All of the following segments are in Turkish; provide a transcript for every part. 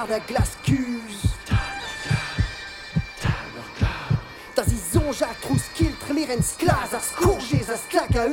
garde à Glascuse. Da sie so Jacques Truskiltre, Lirens Glas, as Courges, as Klackahu.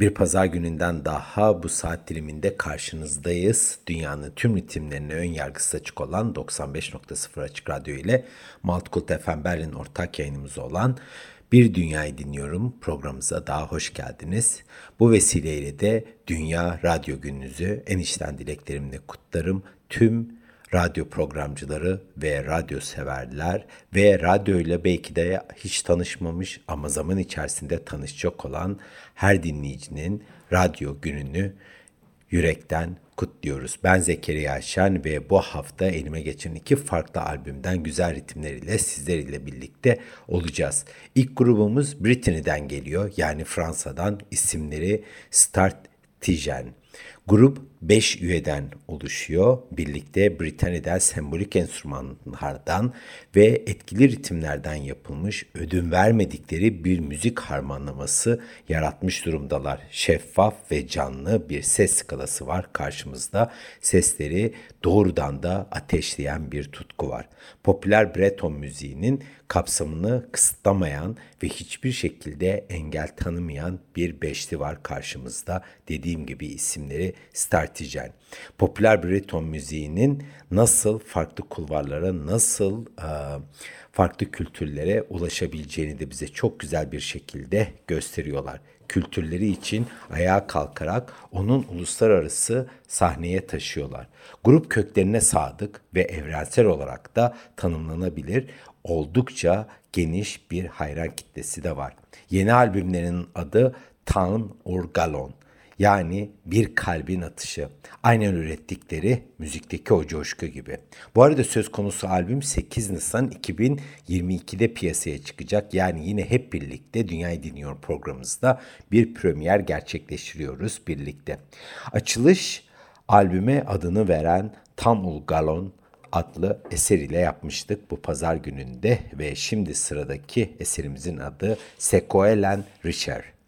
Bir pazar gününden daha bu saat diliminde karşınızdayız. Dünyanın tüm ritimlerine ön yargısı açık olan 95.0 Açık Radyo ile Maltkult FM Berlin ortak yayınımız olan Bir Dünyayı Dinliyorum programımıza daha hoş geldiniz. Bu vesileyle de Dünya Radyo Gününüzü en içten dileklerimle kutlarım. Tüm radyo programcıları ve radyo severler ve radyoyla belki de hiç tanışmamış ama zaman içerisinde tanışacak olan her dinleyicinin radyo gününü yürekten kutluyoruz. Ben Zekeriya Şen ve bu hafta elime geçen iki farklı albümden güzel ritimleriyle sizlerle birlikte olacağız. İlk grubumuz Brittany'den geliyor yani Fransa'dan isimleri Start Tijen. Grup 5 üyeden oluşuyor. Birlikte Britanya'dan sembolik enstrümanlardan ve etkili ritimlerden yapılmış ödün vermedikleri bir müzik harmanlaması yaratmış durumdalar. Şeffaf ve canlı bir ses skalası var karşımızda. Sesleri doğrudan da ateşleyen bir tutku var. Popüler Breton müziğinin kapsamını kısıtlamayan ve hiçbir şekilde engel tanımayan bir beşli var karşımızda. Dediğim gibi isimleri Startijen. Popüler Breton müziğinin nasıl farklı kulvarlara, nasıl e, farklı kültürlere ulaşabileceğini de bize çok güzel bir şekilde gösteriyorlar kültürleri için ayağa kalkarak onun uluslararası sahneye taşıyorlar. Grup köklerine sadık ve evrensel olarak da tanımlanabilir oldukça geniş bir hayran kitlesi de var. Yeni albümlerinin adı Town or Gallon yani bir kalbin atışı. Aynen ürettikleri müzikteki o coşku gibi. Bu arada söz konusu albüm 8 Nisan 2022'de piyasaya çıkacak. Yani yine hep birlikte Dünyayı Dinliyor programımızda bir premier gerçekleştiriyoruz birlikte. Açılış albüme adını veren Tam Ul Galon adlı eser ile yapmıştık bu pazar gününde ve şimdi sıradaki eserimizin adı Sekoelen Richer.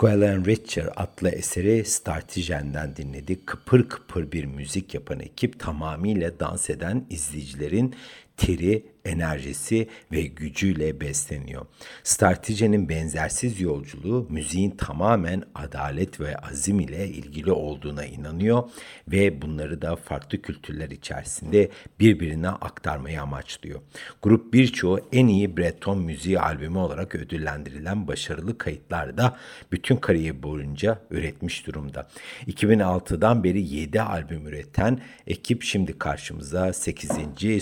Squall and Richer adlı eseri Startigen'den dinledik. Kıpır kıpır bir müzik yapan ekip tamamıyla dans eden izleyicilerin teri, enerjisi ve gücüyle besleniyor. Strateji'nin benzersiz yolculuğu müziğin tamamen adalet ve azim ile ilgili olduğuna inanıyor ve bunları da farklı kültürler içerisinde birbirine aktarmayı amaçlıyor. Grup birçoğu en iyi Breton müziği albümü olarak ödüllendirilen başarılı kayıtlarda bütün kariyer boyunca üretmiş durumda. 2006'dan beri 7 albüm üreten ekip şimdi karşımıza 8.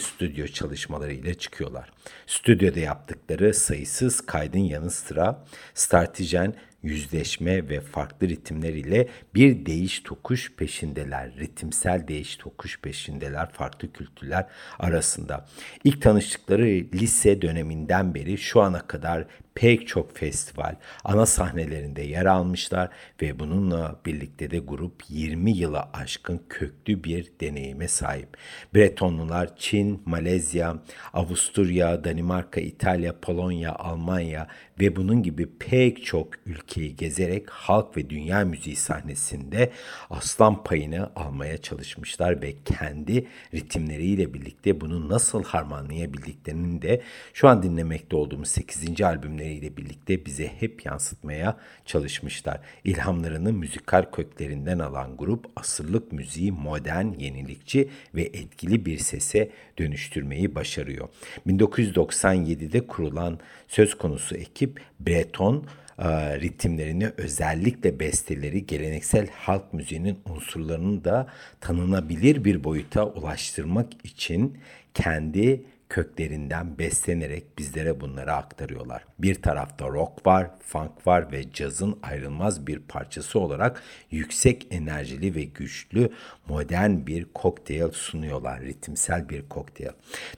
stüdyo çalışmalarıyla ile çıkıyorlar. Stüdyoda yaptıkları sayısız kaydın yanı sıra Startijen yüzleşme ve farklı ritimler ile bir değiş tokuş peşindeler. Ritimsel değiş tokuş peşindeler farklı kültürler arasında. İlk tanıştıkları lise döneminden beri şu ana kadar pek çok festival ana sahnelerinde yer almışlar ve bununla birlikte de grup 20 yıla aşkın köklü bir deneyime sahip. Bretonlular Çin, Malezya, Avusturya, Danimarka, İtalya, Polonya, Almanya ve bunun gibi pek çok ülkeyi gezerek halk ve dünya müziği sahnesinde aslan payını almaya çalışmışlar ve kendi ritimleriyle birlikte bunu nasıl harmanlayabildiklerinin de şu an dinlemekte olduğumuz 8. albümleriyle birlikte bize hep yansıtmaya çalışmışlar. İlhamlarını müzikal köklerinden alan grup asırlık müziği modern, yenilikçi ve etkili bir sese dönüştürmeyi başarıyor. 1997'de kurulan söz konusu ekip Breton e, ritimlerini özellikle besteleri geleneksel halk müziğinin unsurlarını da tanınabilir bir boyuta ulaştırmak için kendi köklerinden beslenerek bizlere bunları aktarıyorlar. Bir tarafta rock var, funk var ve cazın ayrılmaz bir parçası olarak yüksek enerjili ve güçlü modern bir kokteyl sunuyorlar. Ritimsel bir kokteyl.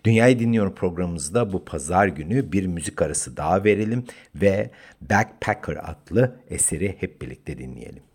Dünyayı Dinliyorum programımızda bu pazar günü bir müzik arası daha verelim ve Backpacker adlı eseri hep birlikte dinleyelim.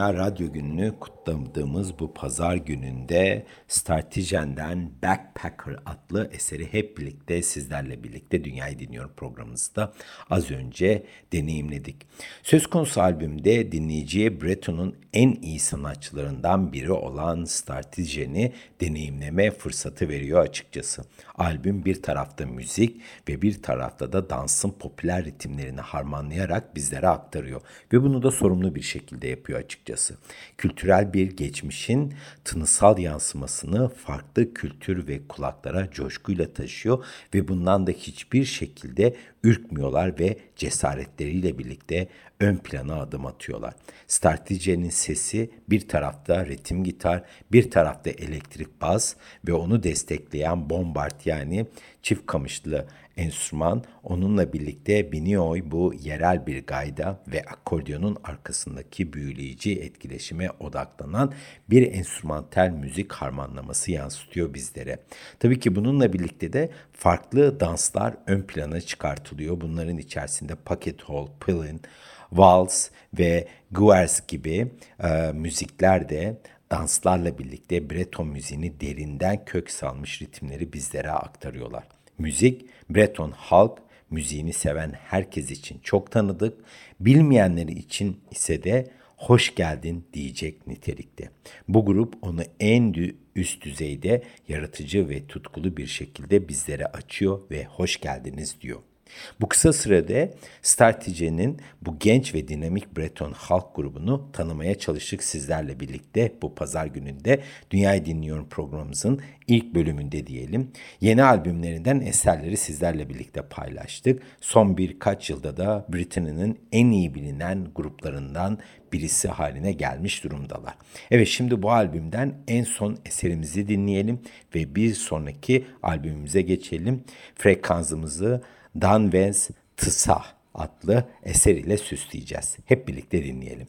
Dünya Radyo Günü'nü kutladığımız bu pazar gününde Startijen'den Backpacker adlı eseri hep birlikte sizlerle birlikte Dünyayı Dinliyorum programımızda az önce deneyimledik. Söz konusu albümde dinleyiciye Breton'un en iyi sanatçılarından biri olan Startijen'i deneyimleme fırsatı veriyor açıkçası. Albüm bir tarafta müzik ve bir tarafta da dansın popüler ritimlerini harmanlayarak bizlere aktarıyor ve bunu da sorumlu bir şekilde yapıyor açıkçası. Kültürel bir geçmişin tınısal yansımasını farklı kültür ve kulaklara coşkuyla taşıyor ve bundan da hiçbir şekilde ürkmüyorlar ve cesaretleriyle birlikte ön plana adım atıyorlar. Startice'nin sesi bir tarafta ritim gitar, bir tarafta elektrik bas ve onu destekleyen bombard yani çift kamışlı enstrüman onunla birlikte biniyor bu yerel bir gayda ve akordiyonun arkasındaki büyüleyici etkileşime odaklanan bir enstrümantal müzik harmanlaması yansıtıyor bizlere. Tabii ki bununla birlikte de farklı danslar ön plana çıkartılıyor. Bunların içerisinde Pocket Hole, Pillin, Vals ve Guers gibi e, müzikler de danslarla birlikte Breton müziğini derinden kök salmış ritimleri bizlere aktarıyorlar. Müzik, Breton halk müziğini seven herkes için çok tanıdık, bilmeyenleri için ise de hoş geldin diyecek nitelikte. Bu grup onu en üst düzeyde yaratıcı ve tutkulu bir şekilde bizlere açıyor ve hoş geldiniz diyor. Bu kısa sürede Startice'nin bu genç ve dinamik Breton halk grubunu tanımaya çalıştık sizlerle birlikte bu pazar gününde Dünyayı Dinliyorum programımızın ilk bölümünde diyelim. Yeni albümlerinden eserleri sizlerle birlikte paylaştık. Son birkaç yılda da Britanya'nın en iyi bilinen gruplarından birisi haline gelmiş durumdalar. Evet şimdi bu albümden en son eserimizi dinleyelim ve bir sonraki albümümüze geçelim. Frekansımızı Danvez Tısa adlı eseriyle süsleyeceğiz. Hep birlikte dinleyelim.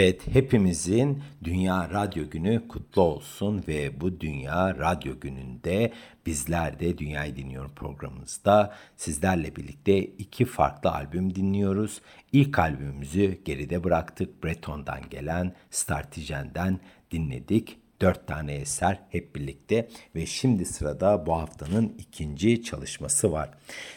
Evet, hepimizin Dünya Radyo Günü kutlu olsun ve bu Dünya Radyo Günü'nde bizler de Dünyayı Dinliyorum programımızda sizlerle birlikte iki farklı albüm dinliyoruz. İlk albümümüzü geride bıraktık. Breton'dan gelen Startijen'den dinledik. Dört tane eser hep birlikte ve şimdi sırada bu haftanın ikinci çalışması var.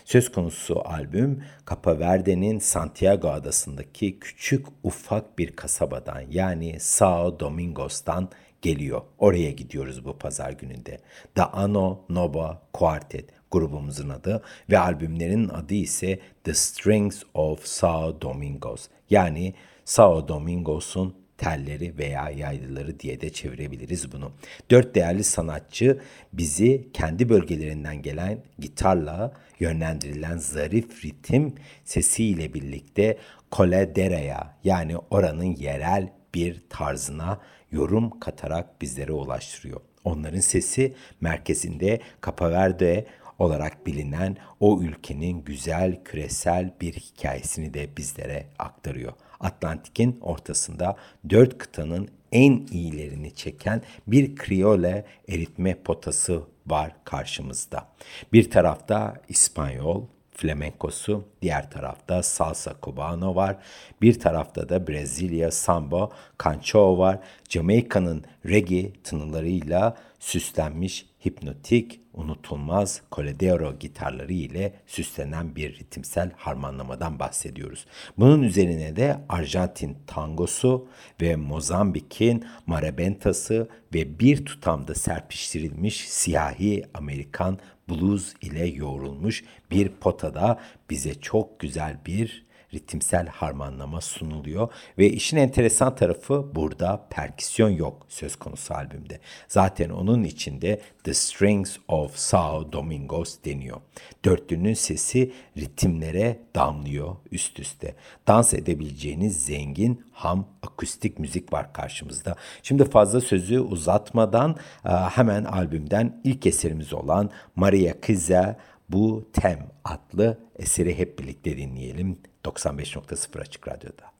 Söz konusu albüm Capa Verde'nin Santiago adasındaki küçük ufak bir kasabadan yani Sao Domingos'tan geliyor. Oraya gidiyoruz bu pazar gününde. The Ano Nova Quartet grubumuzun adı ve albümlerin adı ise The Strings of Sao Domingos yani Sao Domingos'un telleri veya yaylıları diye de çevirebiliriz bunu. Dört değerli sanatçı bizi kendi bölgelerinden gelen gitarla yönlendirilen zarif ritim sesiyle birlikte Coledere'ya yani oranın yerel bir tarzına yorum katarak bizlere ulaştırıyor. Onların sesi merkezinde Kapaverde olarak bilinen o ülkenin güzel küresel bir hikayesini de bizlere aktarıyor. Atlantik'in ortasında dört kıtanın en iyilerini çeken bir kriole eritme potası var karşımızda. Bir tarafta İspanyol, flamenkosu, diğer tarafta salsa cubano var. Bir tarafta da Brezilya sambo, cancho var. Jamaika'nın reggae tınılarıyla süslenmiş hipnotik, unutulmaz Coledero gitarları ile süslenen bir ritimsel harmanlamadan bahsediyoruz. Bunun üzerine de Arjantin tangosu ve Mozambik'in marabentası ve bir tutamda serpiştirilmiş siyahi Amerikan blues ile yoğrulmuş bir potada bize çok güzel bir ritimsel harmanlama sunuluyor ve işin enteresan tarafı burada perküsyon yok söz konusu albümde. Zaten onun içinde The Strings of Sao Domingos deniyor. Dörtlünün sesi ritimlere damlıyor üst üste. Dans edebileceğiniz zengin ham akustik müzik var karşımızda. Şimdi fazla sözü uzatmadan e, hemen albümden ilk eserimiz olan Maria Kiza bu Tem adlı eseri hep birlikte dinleyelim 95.0 Açık Radyo'da.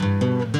Müzik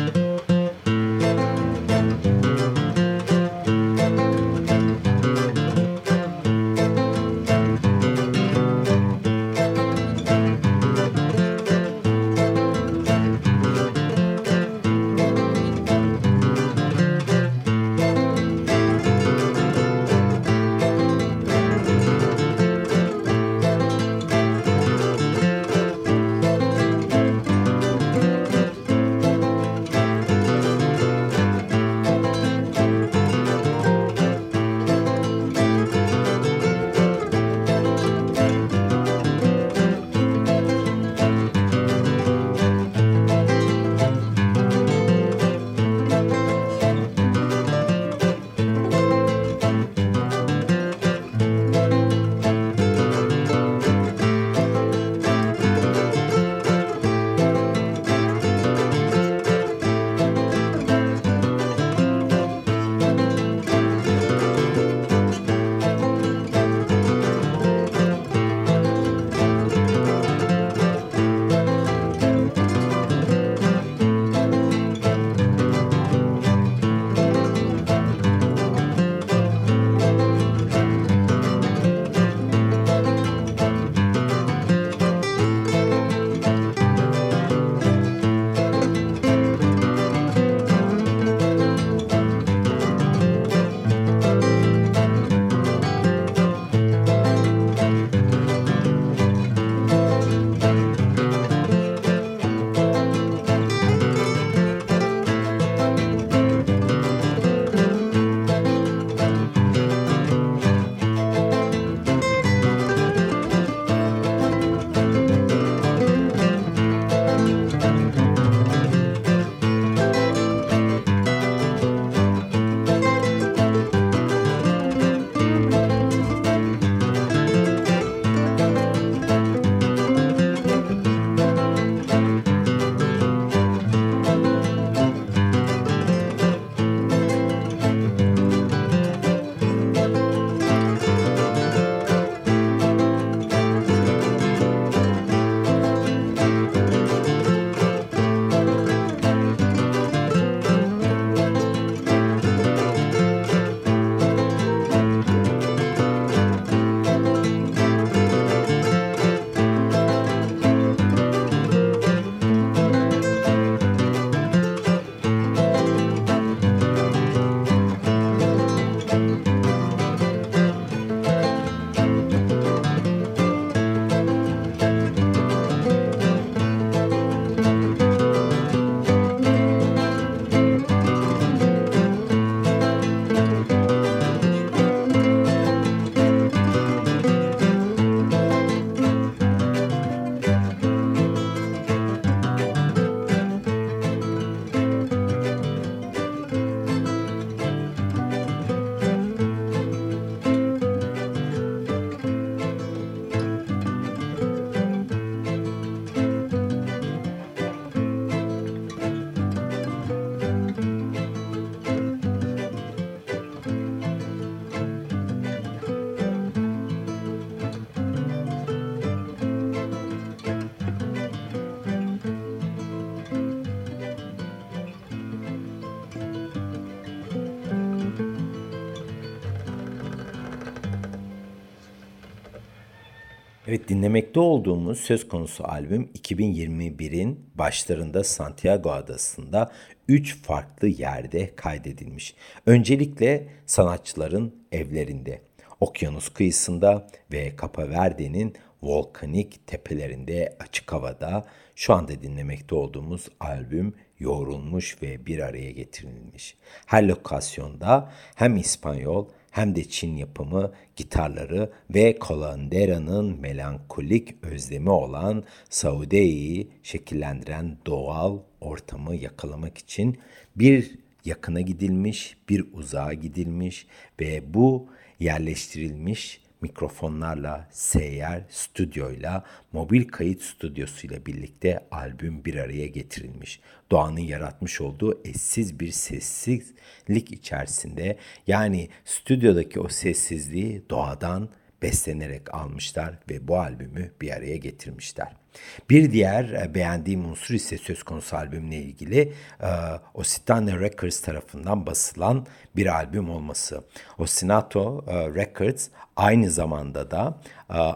Evet dinlemekte olduğumuz söz konusu albüm 2021'in başlarında Santiago Adası'nda 3 farklı yerde kaydedilmiş. Öncelikle sanatçıların evlerinde, okyanus kıyısında ve Capa Verde'nin volkanik tepelerinde açık havada şu anda dinlemekte olduğumuz albüm yoğrulmuş ve bir araya getirilmiş. Her lokasyonda hem İspanyol hem de Çin yapımı gitarları ve Colandera'nın melankolik özlemi olan Saude'yi şekillendiren doğal ortamı yakalamak için bir yakına gidilmiş, bir uzağa gidilmiş ve bu yerleştirilmiş mikrofonlarla, seyyar stüdyoyla, mobil kayıt stüdyosuyla birlikte albüm bir araya getirilmiş. Doğanın yaratmış olduğu eşsiz bir sessizlik içerisinde yani stüdyodaki o sessizliği doğadan beslenerek almışlar ve bu albümü bir araya getirmişler. Bir diğer e, beğendiğim unsur ise söz konusu albümle ilgili e, Occitane Records tarafından basılan bir albüm olması. Ostinato e, Records aynı zamanda da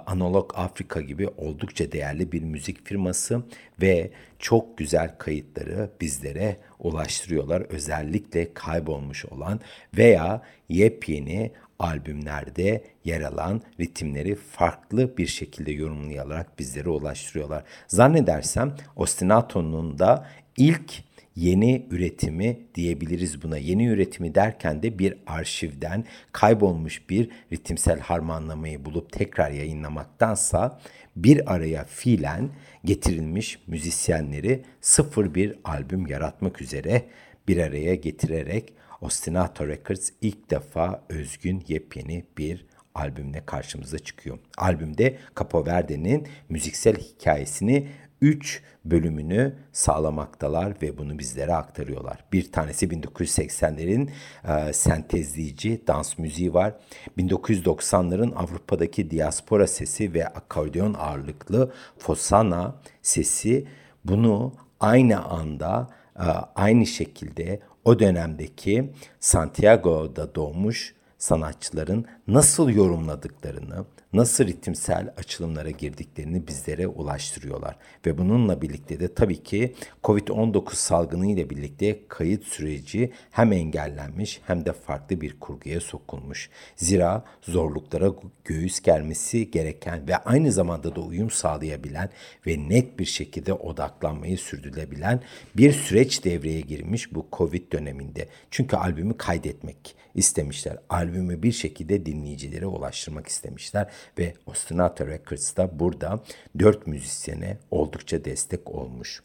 Analog Afrika gibi oldukça değerli bir müzik firması ve çok güzel kayıtları bizlere ulaştırıyorlar. Özellikle kaybolmuş olan veya yepyeni albümlerde yer alan ritimleri farklı bir şekilde yorumlayarak bizlere ulaştırıyorlar. Zannedersem Ostinato'nun da ilk yeni üretimi diyebiliriz buna. Yeni üretimi derken de bir arşivden kaybolmuş bir ritimsel harmanlamayı bulup tekrar yayınlamaktansa bir araya fiilen getirilmiş müzisyenleri sıfır bir albüm yaratmak üzere bir araya getirerek Ostinato Records ilk defa özgün yepyeni bir albümle karşımıza çıkıyor. Albümde Capo Verde'nin müziksel hikayesini 3 bölümünü sağlamaktalar ve bunu bizlere aktarıyorlar. Bir tanesi 1980'lerin e, sentezleyici dans müziği var. 1990'ların Avrupa'daki diaspora sesi ve akordeon ağırlıklı Fossana sesi bunu aynı anda e, aynı şekilde o dönemdeki Santiago'da doğmuş sanatçıların nasıl yorumladıklarını, nasıl ritimsel açılımlara girdiklerini bizlere ulaştırıyorlar. Ve bununla birlikte de tabii ki Covid-19 salgını ile birlikte kayıt süreci hem engellenmiş hem de farklı bir kurguya sokulmuş. Zira zorluklara göğüs germesi gereken ve aynı zamanda da uyum sağlayabilen ve net bir şekilde odaklanmayı sürdürülebilen bir süreç devreye girmiş bu Covid döneminde. Çünkü albümü kaydetmek istemişler. Albümü bir şekilde dinleyicilere ulaştırmak istemişler ve Ostinato Records da burada dört müzisyene oldukça destek olmuş.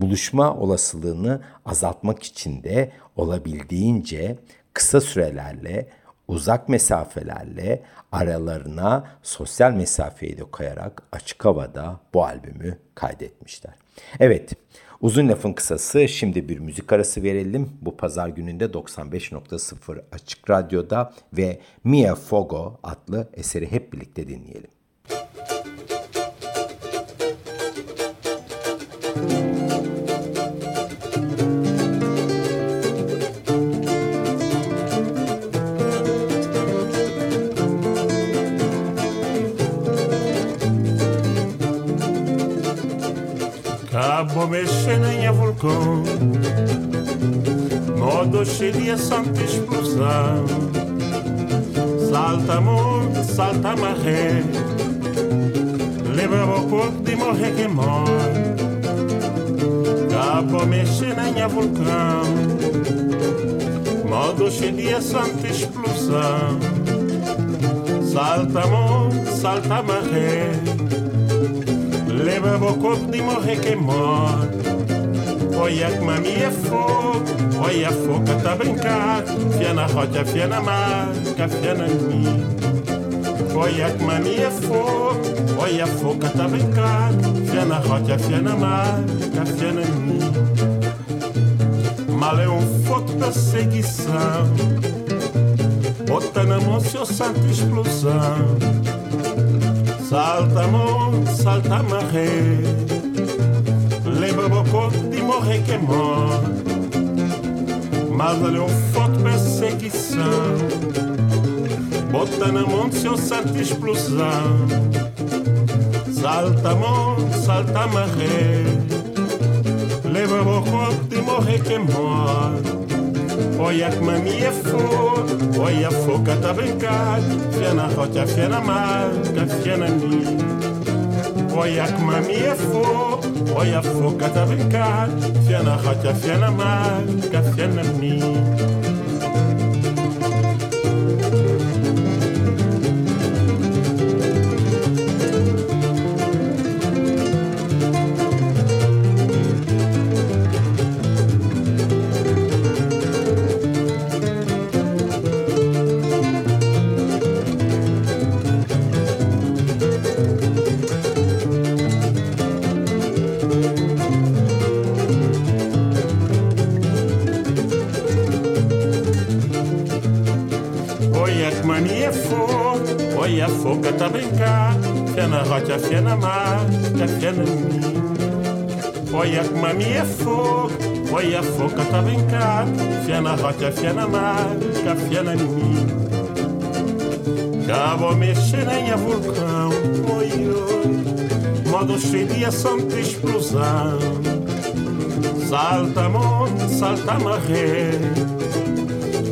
Buluşma olasılığını azaltmak için de olabildiğince kısa sürelerle uzak mesafelerle aralarına sosyal mesafeyi de koyarak açık havada bu albümü kaydetmişler. Evet, Uzun lafın kısası şimdi bir müzik arası verelim. Bu pazar gününde 95.0 Açık Radyo'da ve Mia Fogo adlı eseri hep birlikte dinleyelim. Cheia santa explosão. Salta amor, salta maré Leva o corpo de morrer que morre. Cabo mexendo em vulcão. Modo cheia santa explosão. Salta amor, salta maré Leva o corpo de morrer que morre Olha que mami é fogo Olha a foca tá brincar Fia na rocha, fia na marca, fia na mim Olha que mami é fogo Olha a foca tá brincar Fia na rocha, fia na marca, fia na mim Mal é um fogo perseguição Bota na mão seu santo explosão. Salta amor, salta bocô de morrer que morre Mas um forte perseguição Bota na mão seu santo explosão salta mon, salta maré. Leva bocot e morre que morre. Olha que mami é fogo, olha a foca tá brincar. Fia na rocha, fia na marca, fia na minha. Olha que mami é fogo, oya foka tabinka fiana hacha fiana mal ka fiana mi. Na rocha, fé na mar, café na mim. Cabo mexer em a vulcão, oi, oi. Modo ação de explosão. Salta monte, salta maré.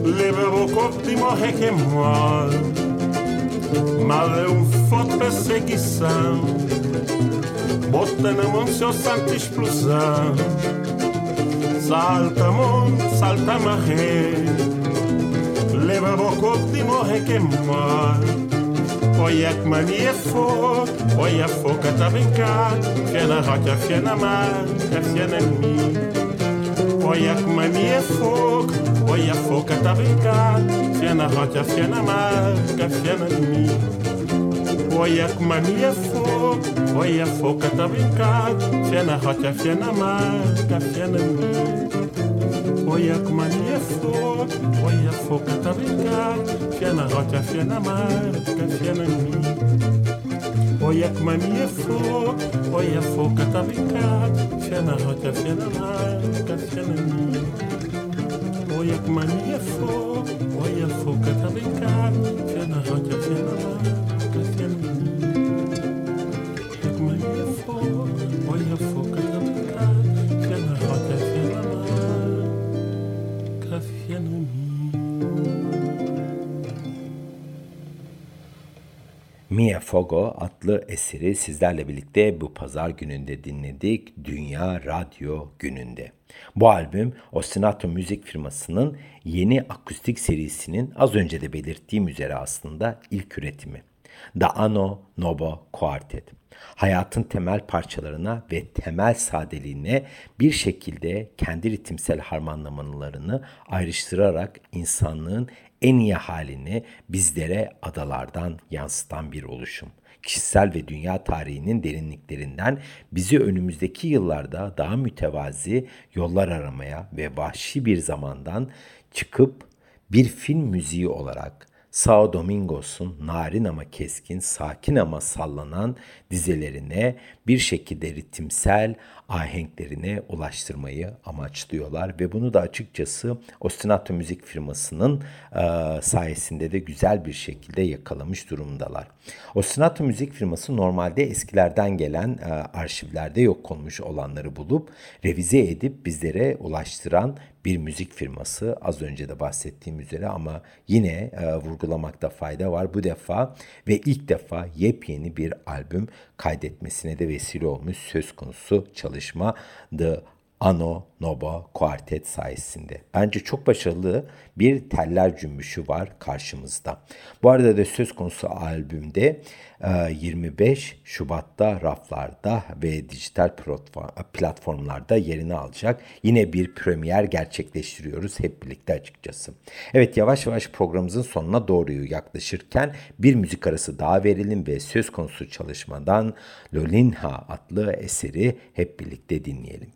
Leva o corpo de morrer que morre. Mal é um foto perseguição. Bota na mão seu santo explosão. Salta mon, salta majé, leva bocot de moje que mar. Oyak manie fo, oya fo katabenka, fiena raka fiena mar, ka fiena mi. Oyak manie fo, oya fo katabenka, fiena raka fiena mar, ka fiena mi. Olha que mania fogo, olha a foca tá brincado, fé na rocha, fé na marca, fé na minha. Olha que mania fogo, olha a foca tá brincado, fé na rocha, fé na marca, fé na minha. Olha que mania fogo, olha a foca tá brincado, fé na rocha, fé na marca, fé na minha. Olha foca tá brincado, fé na rocha. Mia Fogo adlı eseri sizlerle birlikte bu pazar gününde dinledik. Dünya Radyo Günü'nde. Bu albüm Ostinato Müzik firmasının yeni akustik serisinin az önce de belirttiğim üzere aslında ilk üretimi. The Ano Nobo Quartet. Hayatın temel parçalarına ve temel sadeliğine bir şekilde kendi ritimsel harmanlamalarını ayrıştırarak insanlığın en iyi halini bizlere adalardan yansıtan bir oluşum. Kişisel ve dünya tarihinin derinliklerinden bizi önümüzdeki yıllarda daha mütevazi yollar aramaya ve vahşi bir zamandan çıkıp bir film müziği olarak Sao Domingos'un narin ama keskin, sakin ama sallanan dizelerine bir şekilde ritimsel ahenklerine ulaştırmayı amaçlıyorlar ve bunu da açıkçası Ostinato Müzik firmasının e, sayesinde de güzel bir şekilde yakalamış durumdalar. Ostinato Müzik firması normalde eskilerden gelen e, arşivlerde yok olmuş olanları bulup revize edip bizlere ulaştıran bir müzik firması az önce de bahsettiğim üzere ama yine e, vurgulamakta fayda var. Bu defa ve ilk defa yepyeni bir albüm kaydetmesine de vesile olmuş söz konusu çalışma The Ano Nobo Quartet sayesinde. Bence çok başarılı bir teller cümbüşü var karşımızda. Bu arada da söz konusu albümde 25 e, Şubat'ta raflarda ve dijital platformlarda yerini alacak. Yine bir premier gerçekleştiriyoruz hep birlikte açıkçası. Evet yavaş yavaş programımızın sonuna doğru yaklaşırken bir müzik arası daha verelim ve söz konusu çalışmadan Lolinha adlı eseri hep birlikte dinleyelim.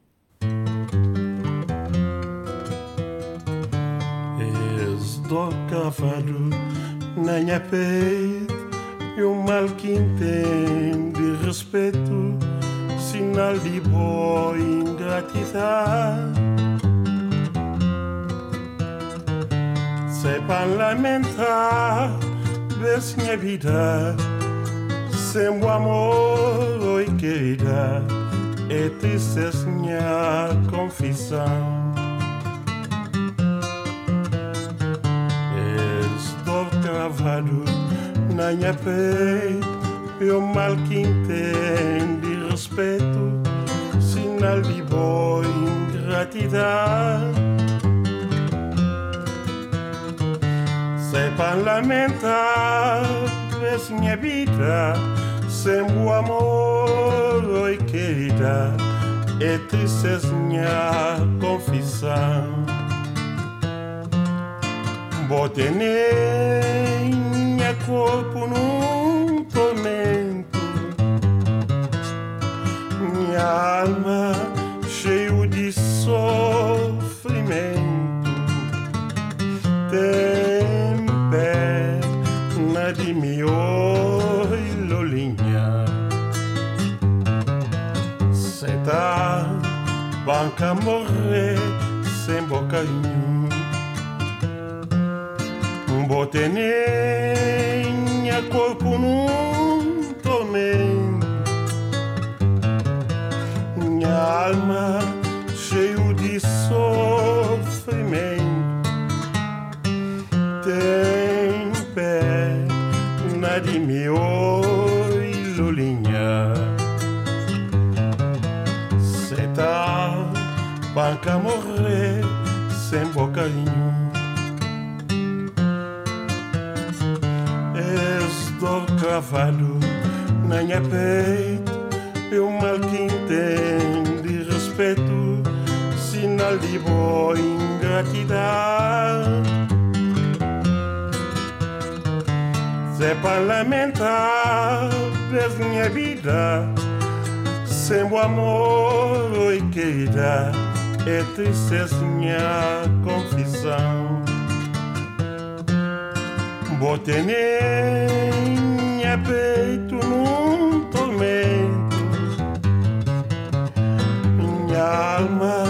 És do cavalo na minha peito e o mal que entende respeito, sinal de boa ingratidão. Sepa lamentar, ver minha vida sem o amor, oi querida, é tristeza minha confissão. Estou travado na minha peito, eu mal que entende respeito, sinal de boa ingratidão. Sei lamentar, vez minha vida sem o amor, oi querida, é tristeza minha confissão. Botei minha corpo num tormento, minha alma cheio de sofrimento. Tem banca morrer sem bocainho. Botei minha corpo num tormento. Minha alma cheio de sofrimento. banca morrer sem bocadinho. És cavalo, nem é peito, eu mal que entendo respeito, sinal de boa ingratidão. É parlamentar, desde minha vida, sem o amor e queira é tristeza minha confissão. Botei minha peito num tormento Minha alma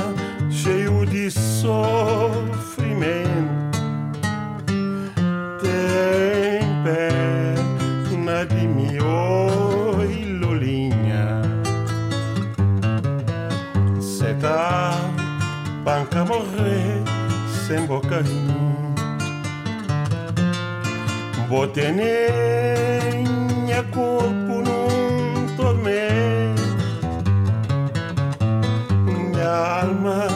cheio de sofrimento sembokani botenenya corpo num tormento. Minha alma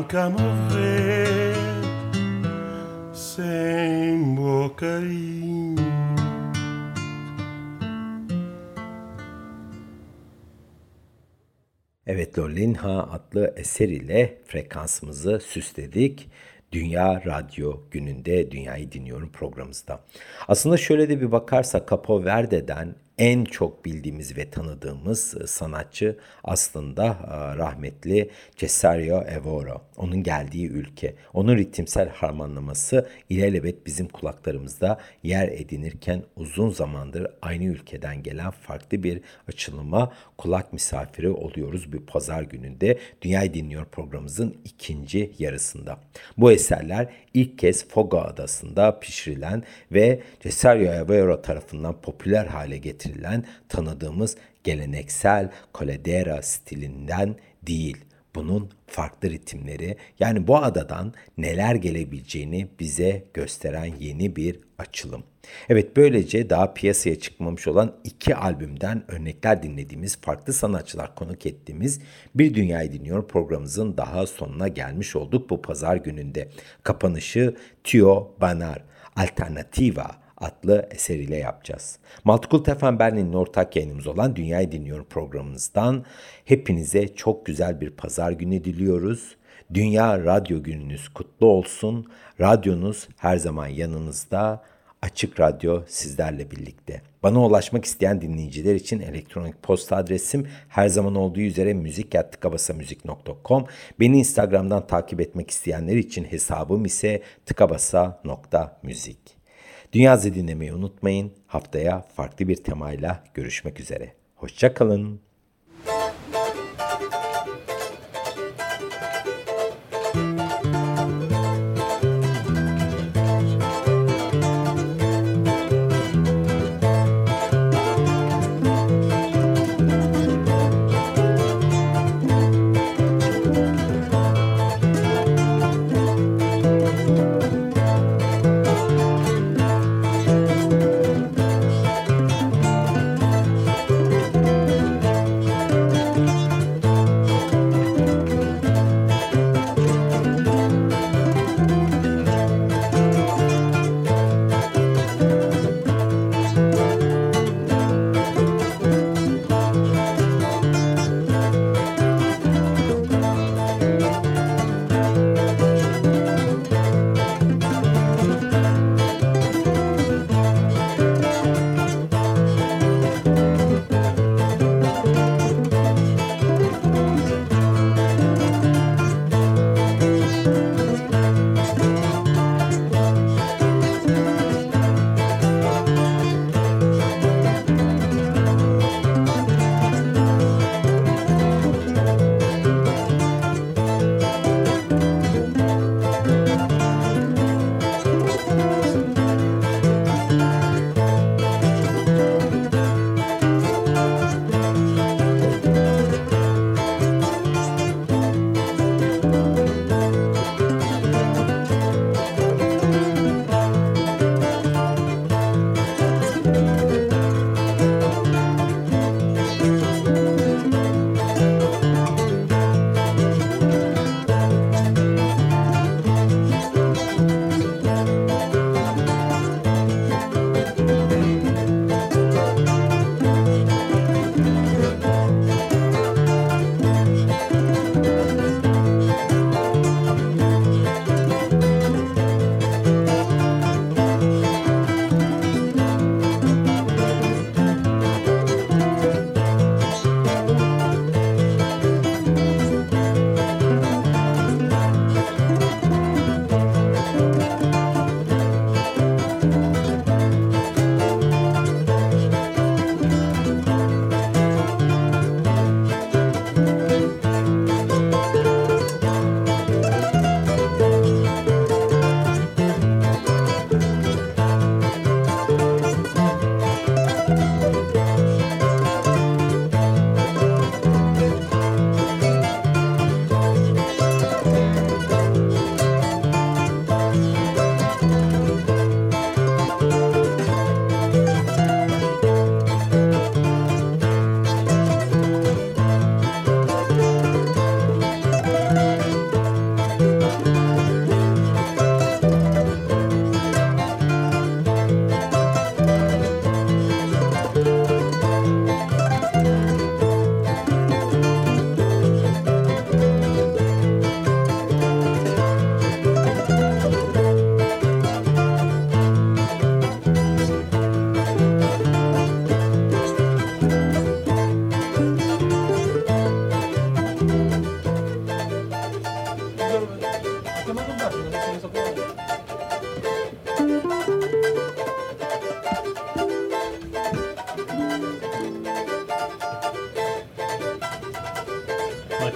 banca morrer sem bocainho. Evet Lolinha adlı eser ile frekansımızı süsledik. Dünya Radyo gününde Dünyayı Dinliyorum programımızda. Aslında şöyle de bir bakarsak Capo Verde'den en çok bildiğimiz ve tanıdığımız sanatçı aslında rahmetli Cesario Evora. Onun geldiği ülke. Onun ritimsel harmanlaması ilelebet bizim kulaklarımızda yer edinirken uzun zamandır aynı ülkeden gelen farklı bir açılıma kulak misafiri oluyoruz bir pazar gününde. Dünyayı Dinliyor programımızın ikinci yarısında. Bu eserler ilk kez Fogo Adası'nda pişirilen ve Cesario Evora tarafından popüler hale getirilen getirilen tanıdığımız geleneksel koledera stilinden değil. Bunun farklı ritimleri yani bu adadan neler gelebileceğini bize gösteren yeni bir açılım. Evet böylece daha piyasaya çıkmamış olan iki albümden örnekler dinlediğimiz farklı sanatçılar konuk ettiğimiz Bir Dünyayı Dinliyor programımızın daha sonuna gelmiş olduk bu pazar gününde. Kapanışı Tio Banar Alternativa adlı eseriyle yapacağız. Maltkul Tefen Berlin'in ortak yayınımız olan Dünyayı Dinliyor programımızdan hepinize çok güzel bir pazar günü diliyoruz. Dünya Radyo Gününüz kutlu olsun. Radyonuz her zaman yanınızda. Açık Radyo sizlerle birlikte. Bana ulaşmak isteyen dinleyiciler için elektronik posta adresim her zaman olduğu üzere müzik.tıkabasamüzik.com. Beni Instagram'dan takip etmek isteyenler için hesabım ise tıkabasa.müzik. Dünya dinlemeyi unutmayın. Haftaya farklı bir temayla görüşmek üzere. Hoşçakalın.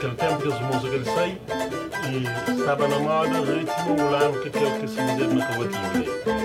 aquele tempo que eles músicos ele saem e estava na moda ritmo, o que é o que se diz na cavatinha.